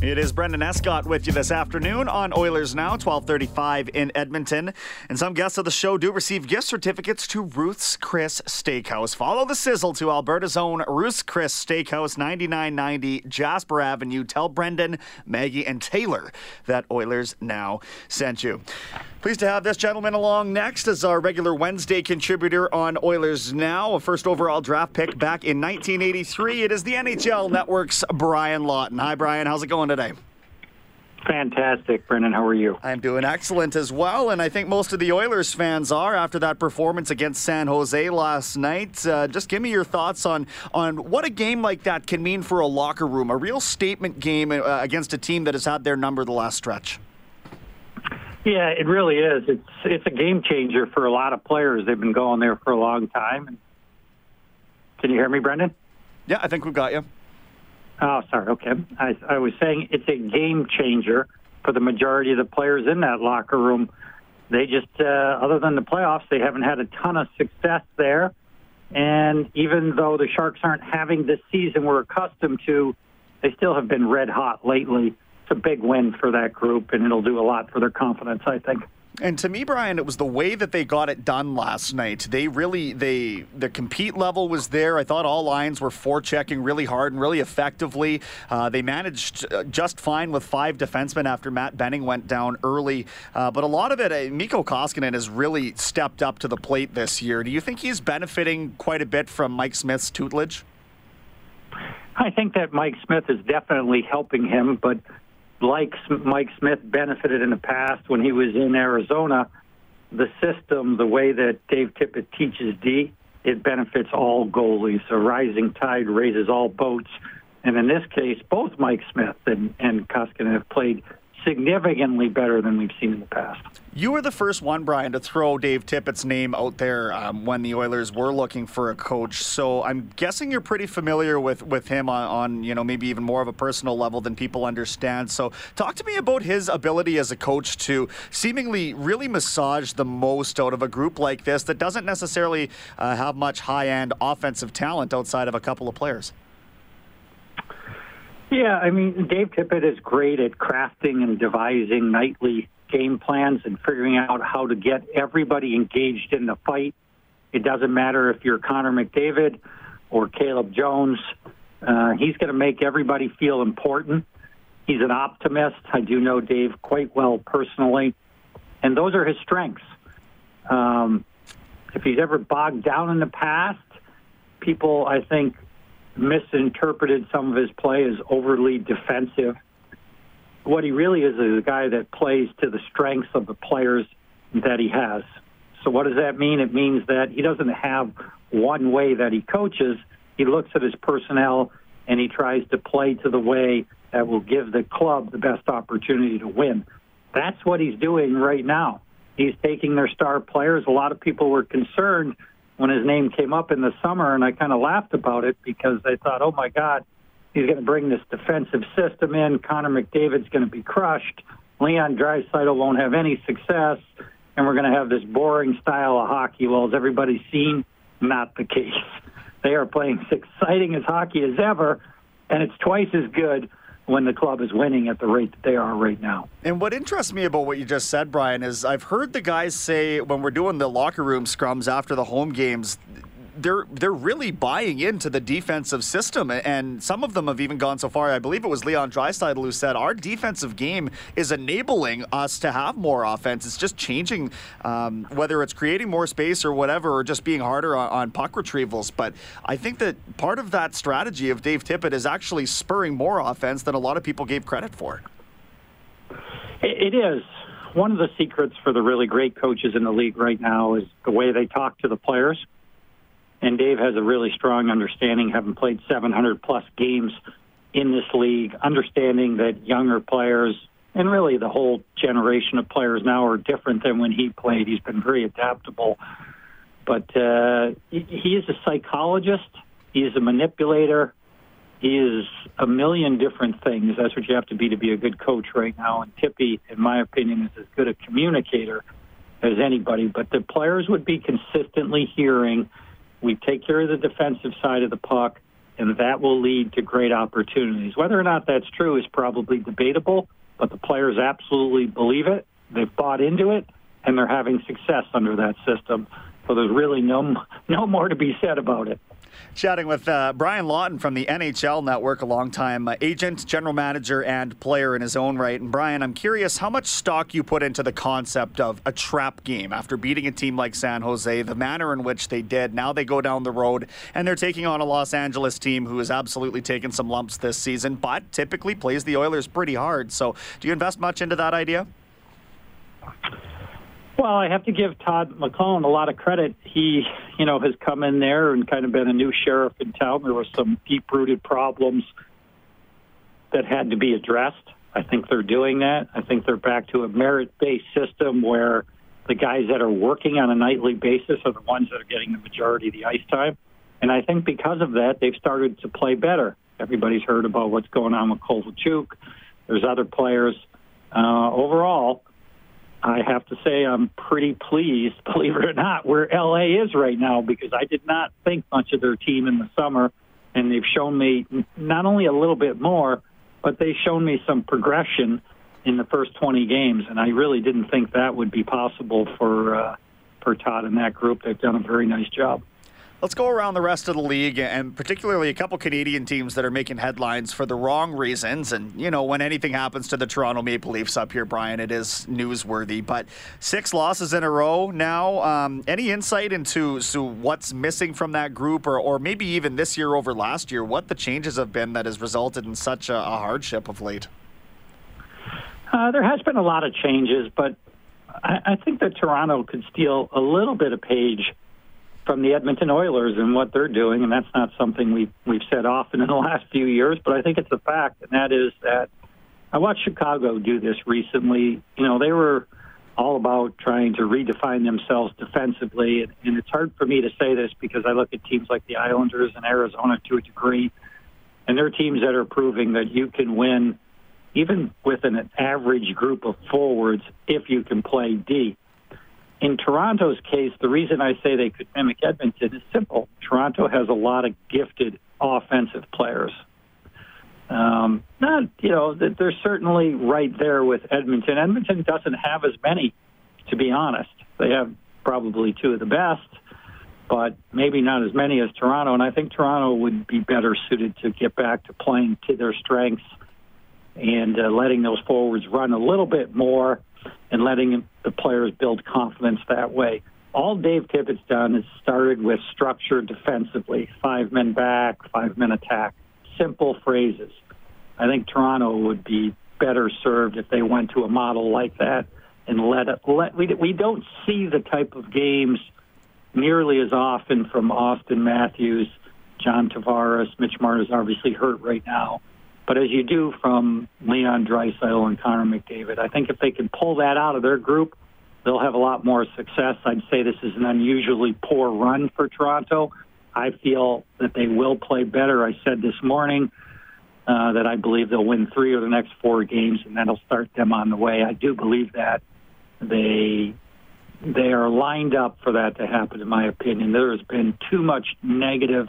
It is Brendan Escott with you this afternoon on Oilers Now, 1235 in Edmonton. And some guests of the show do receive gift certificates to Ruth's Chris Steakhouse. Follow the sizzle to Alberta's own Ruth's Chris Steakhouse, 9990 Jasper Avenue. Tell Brendan, Maggie, and Taylor that Oilers Now sent you. Pleased to have this gentleman along next as our regular Wednesday contributor on Oilers Now, a first overall draft pick back in 1983. It is the NHL Network's Brian Lawton. Hi, Brian. How's it going today? Fantastic, Brendan. How are you? I'm doing excellent as well, and I think most of the Oilers fans are after that performance against San Jose last night. Uh, just give me your thoughts on on what a game like that can mean for a locker room, a real statement game uh, against a team that has had their number the last stretch. Yeah, it really is. It's it's a game changer for a lot of players. They've been going there for a long time. Can you hear me, Brendan? Yeah, I think we've got you. Oh, sorry. Okay, I, I was saying it's a game changer for the majority of the players in that locker room. They just, uh, other than the playoffs, they haven't had a ton of success there. And even though the Sharks aren't having the season we're accustomed to, they still have been red hot lately it's a big win for that group, and it'll do a lot for their confidence, I think. And to me, Brian, it was the way that they got it done last night. They really, they the compete level was there. I thought all lines were forechecking really hard and really effectively. Uh, they managed uh, just fine with five defensemen after Matt Benning went down early. Uh, but a lot of it, uh, Mikko Koskinen has really stepped up to the plate this year. Do you think he's benefiting quite a bit from Mike Smith's tutelage? I think that Mike Smith is definitely helping him, but like Mike Smith benefited in the past when he was in Arizona, the system, the way that Dave Tippett teaches D, it benefits all goalies. A rising tide raises all boats. And in this case, both Mike Smith and, and Koskinen have played significantly better than we've seen in the past. You were the first one, Brian, to throw Dave Tippett's name out there um, when the Oilers were looking for a coach. So I'm guessing you're pretty familiar with, with him on, on, you know, maybe even more of a personal level than people understand. So talk to me about his ability as a coach to seemingly really massage the most out of a group like this that doesn't necessarily uh, have much high end offensive talent outside of a couple of players. Yeah, I mean, Dave Tippett is great at crafting and devising nightly game plans and figuring out how to get everybody engaged in the fight. It doesn't matter if you're Connor McDavid or Caleb Jones. Uh, he's going to make everybody feel important. He's an optimist. I do know Dave quite well personally, and those are his strengths. Um, if he's ever bogged down in the past, people, I think, misinterpreted some of his play as overly defensive. What he really is is a guy that plays to the strengths of the players that he has. So, what does that mean? It means that he doesn't have one way that he coaches. He looks at his personnel and he tries to play to the way that will give the club the best opportunity to win. That's what he's doing right now. He's taking their star players. A lot of people were concerned when his name came up in the summer, and I kind of laughed about it because I thought, oh my God, he's going to bring this defensive system in. Connor McDavid's going to be crushed. Leon Draisaitl won't have any success, and we're going to have this boring style of hockey. Well, as everybody's seen, not the case. They are playing as exciting as hockey as ever, and it's twice as good when the club is winning at the rate that they are right now. And what interests me about what you just said, Brian, is I've heard the guys say when we're doing the locker room scrums after the home games, they're they're really buying into the defensive system, and some of them have even gone so far. I believe it was Leon Draisaitl who said our defensive game is enabling us to have more offense. It's just changing um, whether it's creating more space or whatever, or just being harder on, on puck retrievals. But I think that part of that strategy of Dave Tippett is actually spurring more offense than a lot of people gave credit for. It is. One of the secrets for the really great coaches in the league right now is the way they talk to the players And Dave has a really strong understanding, having played 700 plus games in this league, understanding that younger players and really the whole generation of players now are different than when he played. He's been very adaptable. But uh, he is a psychologist, he is a manipulator, he is a million different things. That's what you have to be to be a good coach right now. And Tippy, in my opinion, is as good a communicator as anybody. But the players would be consistently hearing, we take care of the defensive side of the puck, and that will lead to great opportunities. Whether or not that's true is probably debatable, but the players absolutely believe it. They've bought into it, and they're having success under that system. So there's really no no more to be said about it. Chatting with uh, Brian Lawton from the NHL Network, a longtime uh, agent, general manager, and player in his own right. And Brian, I'm curious how much stock you put into the concept of a trap game after beating a team like San Jose, the manner in which they did. Now they go down the road and they're taking on a Los Angeles team who has absolutely taken some lumps this season, but typically plays the Oilers pretty hard. So, do you invest much into that idea? Well, I have to give Todd McLellan a lot of credit. He, you know, has come in there and kind of been a new sheriff in town. There were some deep-rooted problems that had to be addressed. I think they're doing that. I think they're back to a merit-based system where the guys that are working on a nightly basis are the ones that are getting the majority of the ice time. And I think because of that, they've started to play better. Everybody's heard about what's going on with Kovalchuk. There's other players. Uh, overall, I have to say I'm pretty pleased, believe it or not, where LA is right now because I did not think much of their team in the summer, and they've shown me not only a little bit more, but they've shown me some progression in the first 20 games, and I really didn't think that would be possible for uh, for Todd and that group. They've done a very nice job. Let's go around the rest of the league, and particularly a couple Canadian teams that are making headlines for the wrong reasons. And, you know, when anything happens to the Toronto Maple Leafs up here, Brian, it is newsworthy. But six losses in a row now. Um, any insight into so what's missing from that group, or, or maybe even this year over last year, what the changes have been that has resulted in such a, a hardship of late? Uh, there has been a lot of changes, but I, I think that Toronto could steal a little bit of page from the Edmonton Oilers and what they're doing, and that's not something we've we've said often in the last few years, but I think it's a fact, and that is that I watched Chicago do this recently. You know, they were all about trying to redefine themselves defensively, and, and it's hard for me to say this because I look at teams like the Islanders and Arizona to a degree, and they're teams that are proving that you can win even with an average group of forwards if you can play D in Toronto's case, the reason I say they could mimic Edmonton is simple. Toronto has a lot of gifted offensive players. Um, not, you know, they're certainly right there with Edmonton. Edmonton doesn't have as many, to be honest. They have probably two of the best, but maybe not as many as Toronto. And I think Toronto would be better suited to get back to playing to their strengths and uh, letting those forwards run a little bit more and letting the players build confidence that way. All Dave Tippett's done is started with structure defensively, five men back, five men attack, simple phrases. I think Toronto would be better served if they went to a model like that and let it let we we don't see the type of games nearly as often from Auston Matthews, John Tavares, Mitch Marner's obviously hurt right now but as you do from Leon Draisaitl and Connor McDavid. I think if they can pull that out of their group, they'll have a lot more success. I'd say this is an unusually poor run for Toronto. I feel that they will play better. I said this morning uh, that I believe they'll win three of the next four games, and that'll start them on the way. I do believe that they they are lined up for that to happen. In my opinion, there has been too much negative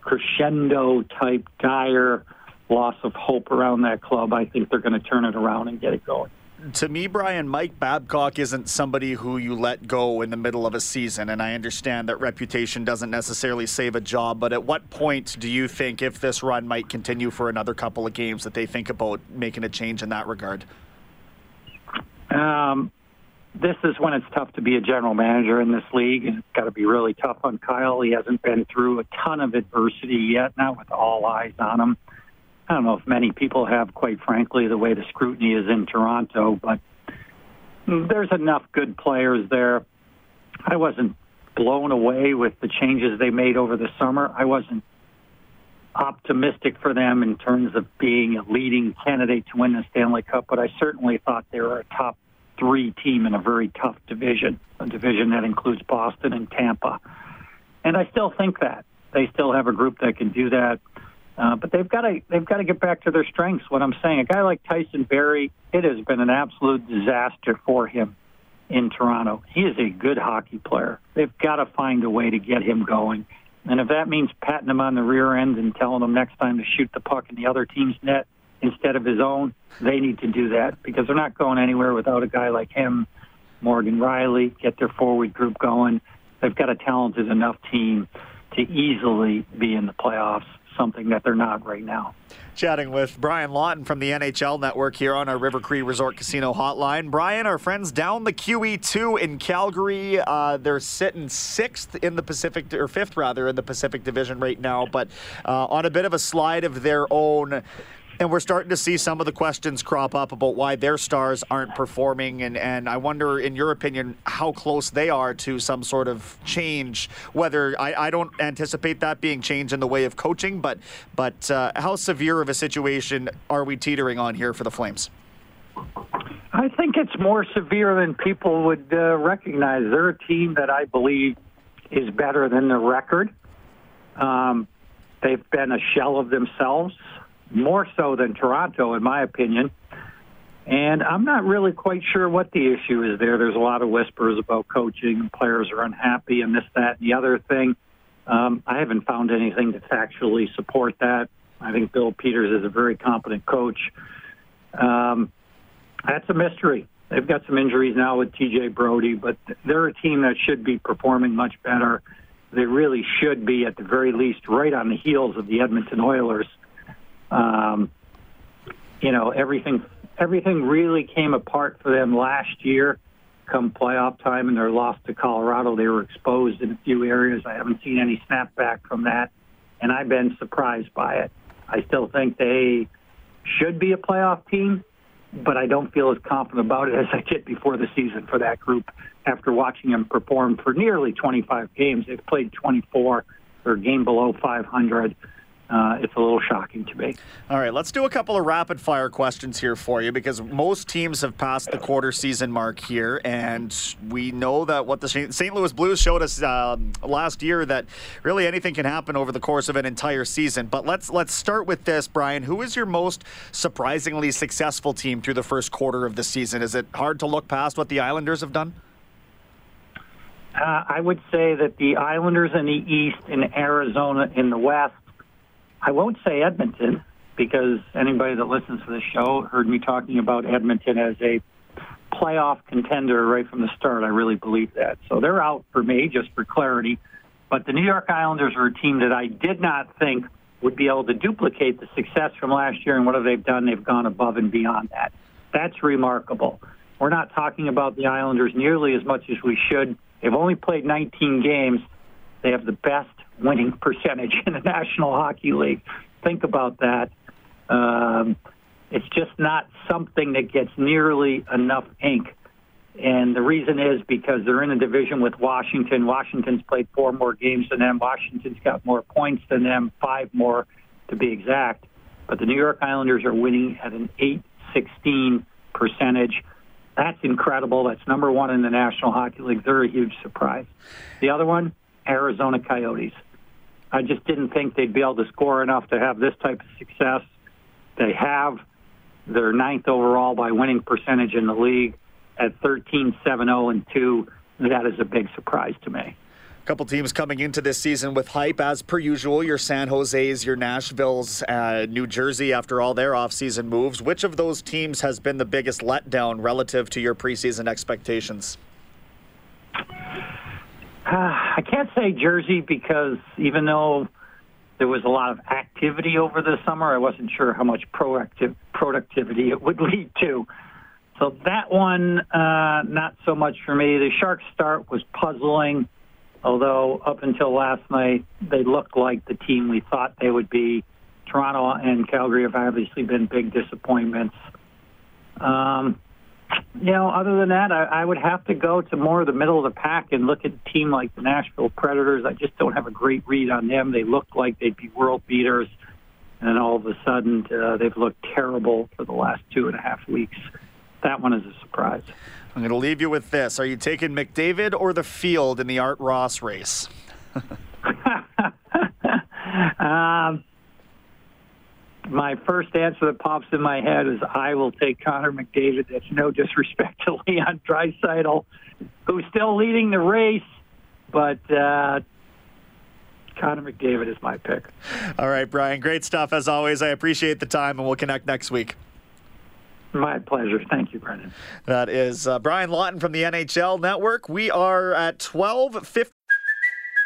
crescendo type dire loss of hope around that club, I think they're going to turn it around and get it going. To me, Brian, Mike Babcock isn't somebody who you let go in the middle of a season, and I understand that reputation doesn't necessarily save a job. But at what point do you think, if this run might continue for another couple of games, that they think about making a change in that regard? Um, this is when it's tough to be a general manager in this league, and it's got to be really tough on Kyle. He hasn't been through a ton of adversity yet, not with all eyes on him. I don't know if many people have, quite frankly, the way the scrutiny is in Toronto, but there's enough good players there. I wasn't blown away with the changes they made over the summer. I wasn't optimistic for them in terms of being a leading candidate to win the Stanley Cup, but I certainly thought they were a top three team in a very tough division, a division that includes Boston and Tampa. And I still think that they still have a group that can do that. Uh, but they've got to they've got to get back to their strengths. What I'm saying, a guy like Tyson Barrie, it has been an absolute disaster for him in Toronto. He is a good hockey player. They've got to find a way to get him going. And if that means patting him on the rear end and telling him next time to shoot the puck in the other team's net instead of his own, they need to do that because they're not going anywhere without a guy like him, Morgan Rielly, get their forward group going. They've got a talented enough team to easily be in the playoffs something that they're not right now. Chatting with Brian Lawton from the NHL Network here on our River Cree Resort Casino hotline. Brian, our friends down the QE2 in Calgary, uh, they're sitting sixth in the Pacific, or fifth rather, in the Pacific Division right now, but uh, on a bit of a slide of their own. And we're starting to see some of the questions crop up about why their stars aren't performing. And, and I wonder, in your opinion, how close they are to some sort of change. Whether I, I don't anticipate that being changed in the way of coaching, but, but uh, how severe of a situation are we teetering on here for the Flames? I think it's more severe than people would uh, recognize. They're a team that I believe is better than the record. Um, they've been a shell of themselves more so than Toronto, in my opinion. And I'm not really quite sure what the issue is there. There's a lot of whispers about coaching, and players are unhappy, and this, that, and the other thing. Um, I haven't found anything to factually support that. I think Bill Peters is a very competent coach. Um, that's a mystery. They've got some injuries now with TJ Brodie, but they're a team that should be performing much better. They really should be, at the very least, right on the heels of the Edmonton Oilers um, you know, everything everything really came apart for them last year. Come playoff time and their loss to Colorado, they were exposed in a few areas. I haven't seen any snapback from that, and I've been surprised by it. I still think they should be a playoff team, but I don't feel as confident about it as I did before the season for that group. After watching them perform for nearly 25 games, they've played 24. They're game below 500 uh, it's a little shocking to me. All right, let's do a couple of rapid fire questions here for you because most teams have passed the quarter season mark here, and we know that what the St. Louis Blues showed us uh, last year that really anything can happen over the course of an entire season. But let's let's start with this, Brian. Who is your most surprisingly successful team through the first quarter of the season? Is it hard to look past what the Islanders have done? Uh, I would say that the Islanders in the East and Arizona in the West I won't say Edmonton because anybody that listens to the show heard me talking about Edmonton as a playoff contender right from the start. I really believe that. So they're out for me, just for clarity. But the New York Islanders are a team that I did not think would be able to duplicate the success from last year. And what have they done? They've gone above and beyond that. That's remarkable. We're not talking about the Islanders nearly as much as we should. They've only played 19 games. They have the best winning percentage in the National Hockey League. Think about that. Um, it's just not something that gets nearly enough ink. And the reason is because they're in a division with Washington. Washington's played four more games than them. Washington's got more points than them, five more to be exact. But the New York Islanders are winning at an 8-16 percentage. That's incredible. That's number one in the National Hockey League. They're a huge surprise. The other one, Arizona Coyotes. I just didn't think they'd be able to score enough to have this type of success. They have. They're ninth overall by winning percentage in the league at 13 7 0 and 2. That is a big surprise to me. A couple teams coming into this season with hype, as per usual. Your San Jose's, your Nashville's, uh, New Jersey. After all their offseason moves, which of those teams has been the biggest letdown relative to your preseason expectations? I can't say Jersey because even though there was a lot of activity over the summer, I wasn't sure how much proactive productivity it would lead to. So that one, uh, not so much for me. The Sharks' start was puzzling, although up until last night, they looked like the team we thought they would be. Toronto and Calgary have obviously been big disappointments. Um, you know, other than that, I, I would have to go to more of the middle of the pack and look at a team like the Nashville Predators. I just don't have a great read on them. They look like they'd be world beaters, and all of a sudden uh, they've looked terrible for the last two and a half weeks. That one is a surprise. I'm going to leave you with this. Are you taking McDavid or the field in the Art Ross race? um, my first answer that pops in my head is I will take Connor McDavid. That's no disrespect to Leon Draisaitl, who's still leading the race, but uh, Connor McDavid is my pick. All right, Brian. Great stuff as always. I appreciate the time, and we'll connect next week. My pleasure. Thank you, Brendan. That is uh, Brian Lawton from the NHL Network. We are at 12:50.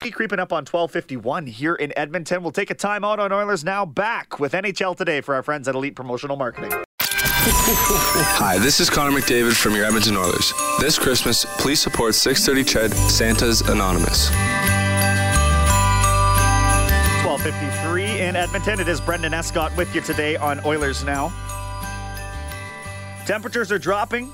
creeping up on 1251 here in Edmonton. We'll take a timeout on Oilers now. Back with NHL today for our friends at Elite Promotional Marketing. Hi, this is Connor McDavid from your Edmonton Oilers. This Christmas, please support 630 Ched Santa's Anonymous. 1253 in Edmonton. It is Brendan Escott with you today on Oilers Now. Temperatures are dropping.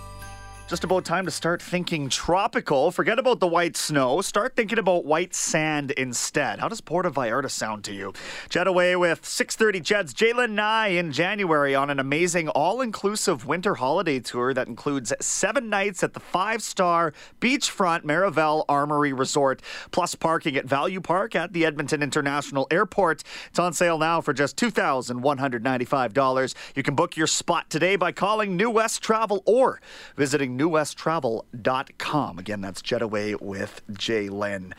Just about time to start thinking tropical. Forget about the white snow. Start thinking about white sand instead. How does Puerto Vallarta sound to you? Jet away with 6:30 Jets J'lyn Nye in January on an amazing all-inclusive winter holiday tour that includes seven nights at the five-star beachfront Marival Armony Resort, plus parking at Value Park at the Edmonton International Airport. It's on sale now for just $2,195. You can book your spot today by calling New West Travel or visiting newwesttravel.com. Again, that's Jetaway with J'lyn.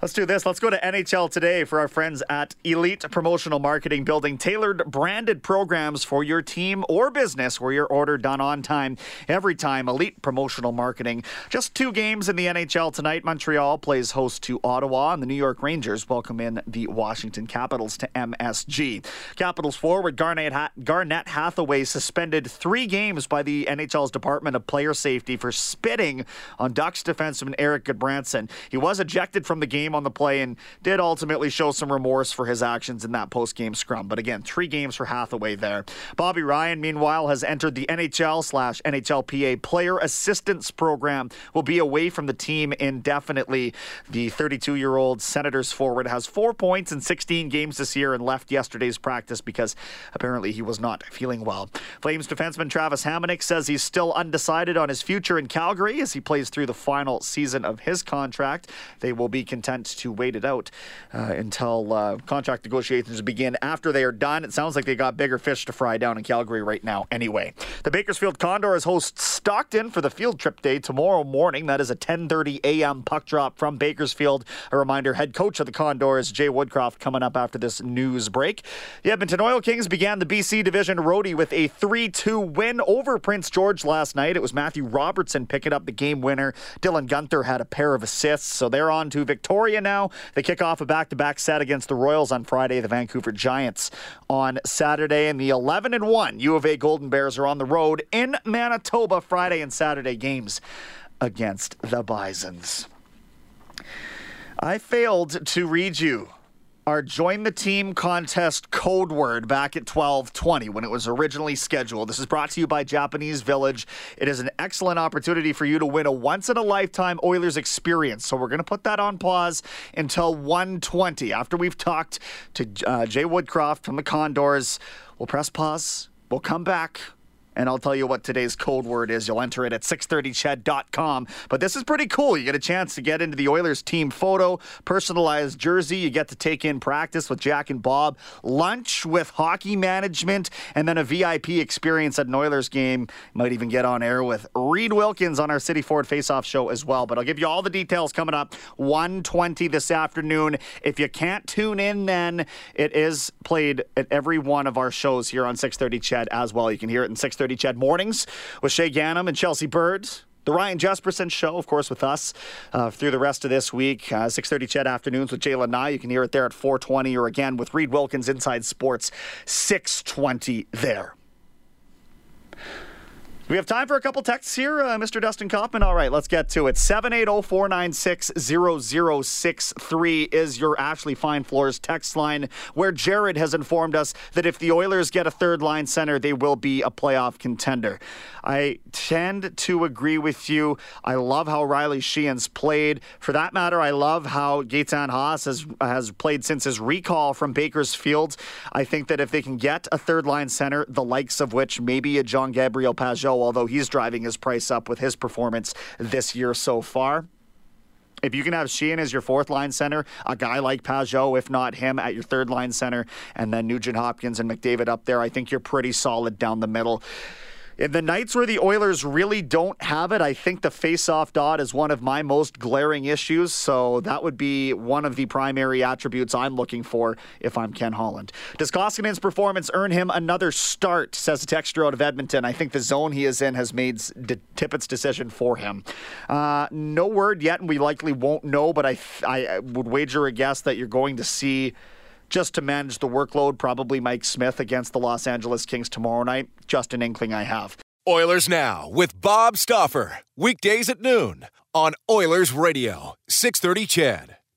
Let's do this. Let's go to NHL today for our friends at Elite Promotional Marketing, building tailored branded programs for your team or business where your order done on time every time. Elite Promotional Marketing. Just two games in the NHL tonight. Montreal plays host to Ottawa, and the New York Rangers welcome in the Washington Capitals to MSG. Capitals forward Garnet, Garnet Hathaway suspended three games by the NHL's Department of Player Safety safety for spitting on Ducks defenseman Erik Gudbranson. He was ejected from the game on the play and did ultimately show some remorse for his actions in that post-game scrum. But again, three games for Hathaway there. Bobby Ryan, meanwhile, has entered the NHL slash NHLPA Player Assistance Program. Will be away from the team indefinitely. The 32-year-old Senators forward has four points in 16 games this year and left yesterday's practice because apparently he was not feeling well. Flames defenseman Travis Hamonic says he's still undecided on his future in Calgary as he plays through the final season of his contract. They will be content to wait it out uh, until uh, contract negotiations begin. After they are done, it sounds like they got bigger fish to fry down in Calgary right now. Anyway, the Bakersfield Condors host Stockton for the field trip day tomorrow morning. That is a 10:30 a.m. puck drop from Bakersfield. A reminder: head coach of the Condors, Jay Woodcroft, coming up after this news break. The Edmonton Oil Kings began the BC Division roadie with a 3-2 win over Prince George last night. It was Matthew Robertson picking up the game winner. Dylan Guenther had a pair of assists, so they're on to Victoria now. They kick off a back to back set against the Royals on Friday, the Vancouver Giants on Saturday, and the 11 and 1 U of A Golden Bears are on the road in Manitoba Friday and Saturday games against the Bisons. I failed to read you our Join the Team contest code word back at 1220 when it was originally scheduled. This is brought to you by Japanese Village. It is an excellent opportunity for you to win a once in a lifetime Oilers experience. So we're going to put that on pause until 120. After we've talked to uh, Jay Woodcroft from the Condors, we'll press pause. We'll come back and I'll tell you what today's code word is. You'll enter it at 630ched.com. But this is pretty cool. You get a chance to get into the Oilers team photo, personalized jersey. You get to take in practice with Jack and Bob, lunch with hockey management, and then a VIP experience at an Oilers game. Might even get on air with Reid Wilkins on our City Ford Faceoff show as well. But I'll give you all the details coming up 120 this afternoon. If you can't tune in then, it is played at every one of our shows here on 630 Ched as well. You can hear it in 630 6.30 CHED Mornings with Shaye Ganam and Chelsea Bird. The Ryan Jespersen Show, of course, with us uh, through the rest of this week. Uh, 6.30 CHED Afternoons with J'lyn Nye. You can hear it there at 420 or again with Reid Wilkins Inside Sports, 620 there. We have time for a couple texts here, uh, Mr. Dustin Kaufman. All right, let's get to it. 780-496-0063 is your Ashley Fine Floors text line, where Jared has informed us that if the Oilers get a third line center, they will be a playoff contender. I tend to agree with you. I love how Riley Sheahan's played. For that matter, I love how Gaetan Haas has, has played since his recall from Bakersfield. I think that if they can get a third line center, the likes of which maybe a Jean Gabriel Although he's driving his price up with his performance this year so far. If you can have Sheahan as your fourth line center, a guy like Pageau, if not him, at your third line center, and then Nugent Hopkins and McDavid up there, I think you're pretty solid down the middle. In the nights where the Oilers really don't have it, I think the face-off dot is one of my most glaring issues. So that would be one of the primary attributes I'm looking for if I'm Ken Holland. Does Koskinen's performance earn him another start? Says a texture out of Edmonton. I think the zone he is in has made Tippett's decision for him. Uh, no word yet, and we likely won't know. But I, I would wager a guess that you're going to see just to manage the workload, probably Mike Smith against the Los Angeles Kings tomorrow night. Just an inkling I have. Oilers Now with Bob Stauffer. Weekdays at noon on Oilers Radio, 630 CHED.